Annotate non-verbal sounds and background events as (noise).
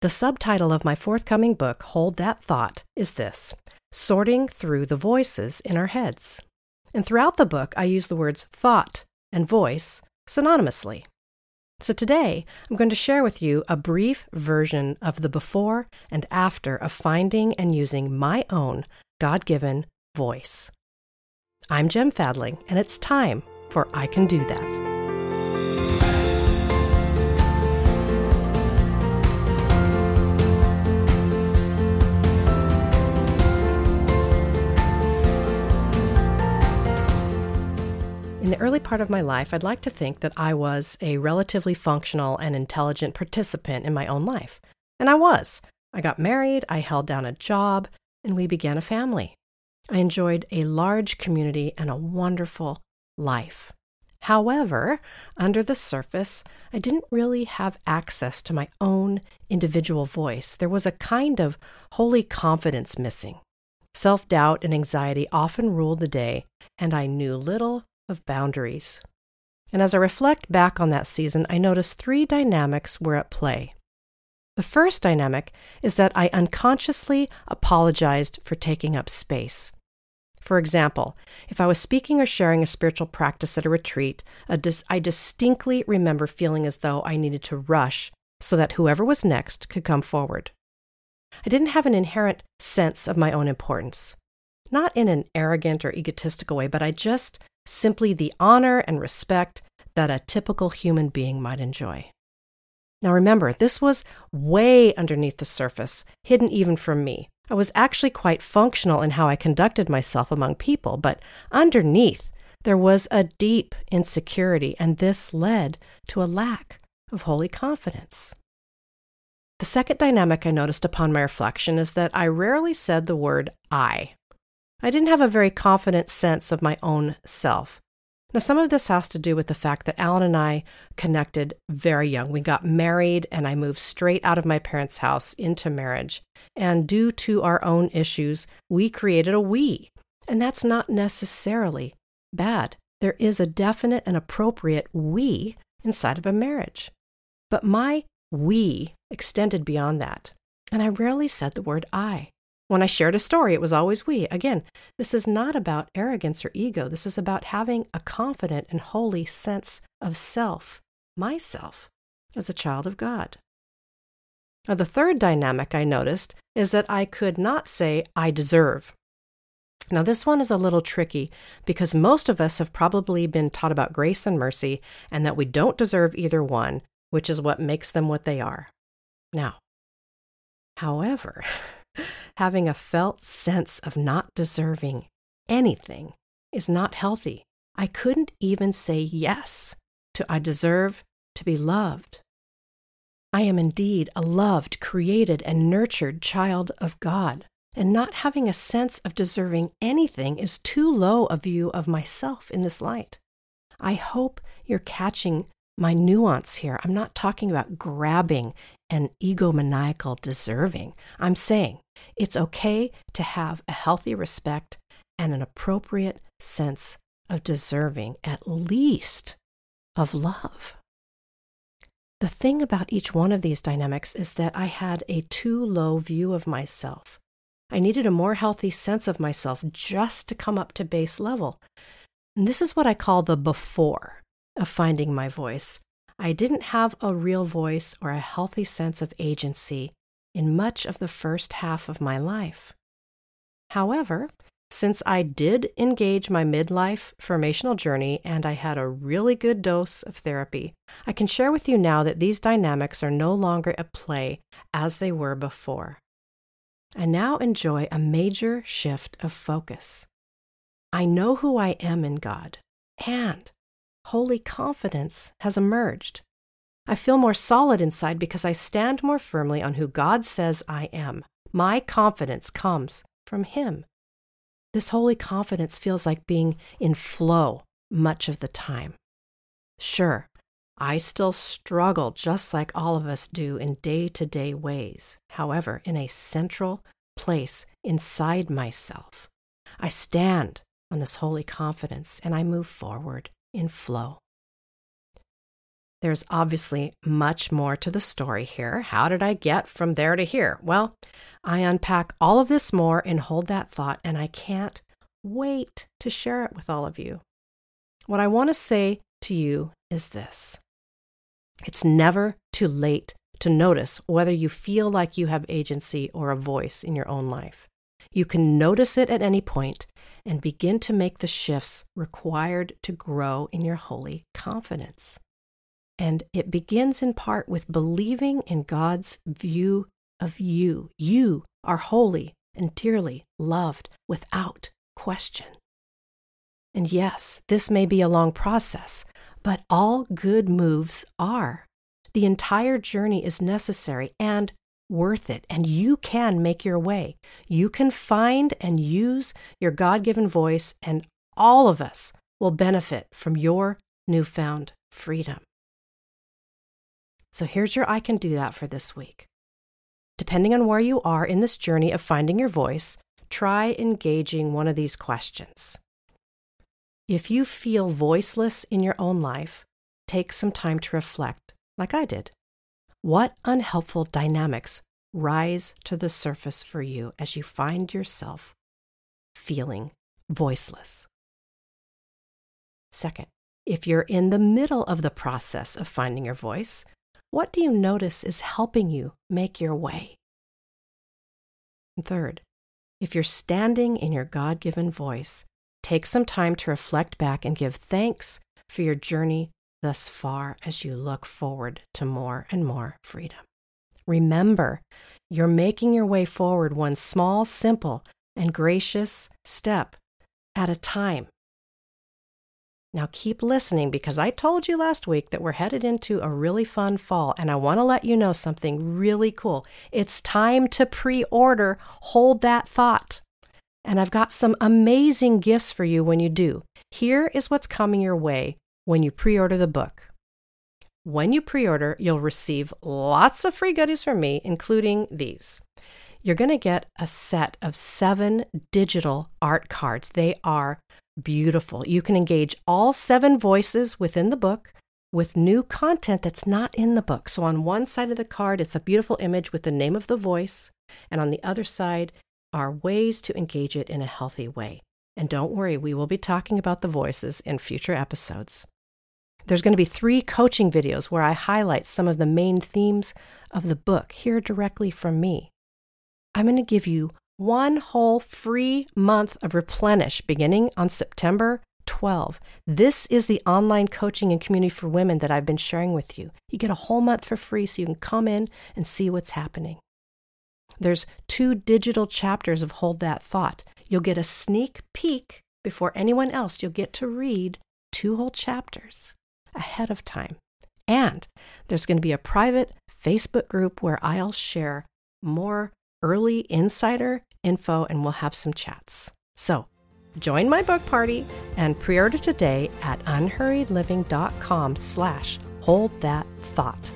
The subtitle of my forthcoming book, Hold That Thought, is this Sorting Through the Voices in Our Heads. And throughout the book, I use the words thought and voice synonymously. So today, I'm going to share with you a brief version of the before and after of finding and using my own God given voice. I'm Gem Fadling, and it's time for I Can Do That. Early part of my life, I'd like to think that I was a relatively functional and intelligent participant in my own life. And I was. I got married, I held down a job, and we began a family. I enjoyed a large community and a wonderful life. However, under the surface, I didn't really have access to my own individual voice. There was a kind of holy confidence missing. Self doubt and anxiety often ruled the day, and I knew little of boundaries. And as I reflect back on that season, I notice three dynamics were at play. The first dynamic is that I unconsciously apologized for taking up space. For example, if I was speaking or sharing a spiritual practice at a retreat, a dis- I distinctly remember feeling as though I needed to rush so that whoever was next could come forward. I didn't have an inherent sense of my own importance. Not in an arrogant or egotistical way, but I just simply the honor and respect that a typical human being might enjoy. Now remember, this was way underneath the surface, hidden even from me. I was actually quite functional in how I conducted myself among people, but underneath, there was a deep insecurity, and this led to a lack of holy confidence. The second dynamic I noticed upon my reflection is that I rarely said the word I. I didn't have a very confident sense of my own self. Now, some of this has to do with the fact that Alan and I connected very young. We got married, and I moved straight out of my parents' house into marriage. And due to our own issues, we created a we. And that's not necessarily bad. There is a definite and appropriate we inside of a marriage. But my we extended beyond that. And I rarely said the word I. When I shared a story, it was always we. Again, this is not about arrogance or ego. This is about having a confident and holy sense of self, myself, as a child of God. Now, the third dynamic I noticed is that I could not say, I deserve. Now, this one is a little tricky because most of us have probably been taught about grace and mercy and that we don't deserve either one, which is what makes them what they are. Now, however, (laughs) having a felt sense of not deserving anything is not healthy. I couldn't even say yes to I deserve to be loved. I am indeed a loved, created, and nurtured child of God, and not having a sense of deserving anything is too low a view of myself in this light. I hope you're catching my nuance here. I'm not talking about grabbing and egomaniacal deserving. I'm saying it's okay to have a healthy respect and an appropriate sense of deserving, at least of love. The thing about each one of these dynamics is that I had a too low view of myself. I needed a more healthy sense of myself just to come up to base level. And this is what I call the before of finding my voice. I didn't have a real voice or a healthy sense of agency in much of the first half of my life. However, since I did engage my midlife formational journey and I had a really good dose of therapy, I can share with you now that these dynamics are no longer at play as they were before. I now enjoy a major shift of focus. I know who I am in God, and holy confidence has emerged. I feel more solid inside because I stand more firmly on who God says I am. My confidence comes from Him. This holy confidence feels like being in flow much of the time. Sure, I still struggle just like all of us do in day to day ways. However, in a central place inside myself, I stand on this holy confidence and I move forward in flow. There's obviously much more to the story here. How did I get from there to here? Well, I unpack all of this more and hold that thought, and I can't wait to share it with all of you. What I want to say to you is this it's never too late to notice whether you feel like you have agency or a voice in your own life. You can notice it at any point and begin to make the shifts required to grow in your holy confidence. And it begins in part with believing in God's view of you. You are holy and dearly loved without question. And yes, this may be a long process, but all good moves are. The entire journey is necessary and worth it, and you can make your way. You can find and use your God given voice, and all of us will benefit from your newfound freedom. So here's your I can do that for this week. Depending on where you are in this journey of finding your voice, try engaging one of these questions. If you feel voiceless in your own life, take some time to reflect, like I did. What unhelpful dynamics rise to the surface for you as you find yourself feeling voiceless? Second, if you're in the middle of the process of finding your voice, what do you notice is helping you make your way? And third, if you're standing in your God given voice, take some time to reflect back and give thanks for your journey thus far as you look forward to more and more freedom. Remember, you're making your way forward one small, simple, and gracious step at a time. Now keep listening because I told you last week that we're headed into a really fun fall, and I want to let you know something really cool. It's time to pre order Hold That Thought. And I've got some amazing gifts for you when you do. Here is what's coming your way when you pre order the book. When you pre order, you'll receive lots of free goodies from me, including these. You're going to get a set of seven digital art cards. They are beautiful. You can engage all seven voices within the book with new content that's not in the book. So, on one side of the card, it's a beautiful image with the name of the voice, and on the other side are ways to engage it in a healthy way. And don't worry, we will be talking about the voices in future episodes. There's going to be three coaching videos where I highlight some of the main themes of the book, hear directly from me. I'm going to give you one whole free month of Replenish beginning on September 12. This is the online coaching and community for women that I've been sharing with you. You get a whole month for free so you can come in and see what's happening. There's two digital chapters of Hold That Thought. You'll get a sneak peek before anyone else. You'll get to read two whole chapters ahead of time. And there's going to be a private Facebook group where I'll share more early insider info and we'll have some chats. So join my book party and pre-order today at unhurriedliving.com slash hold that thought.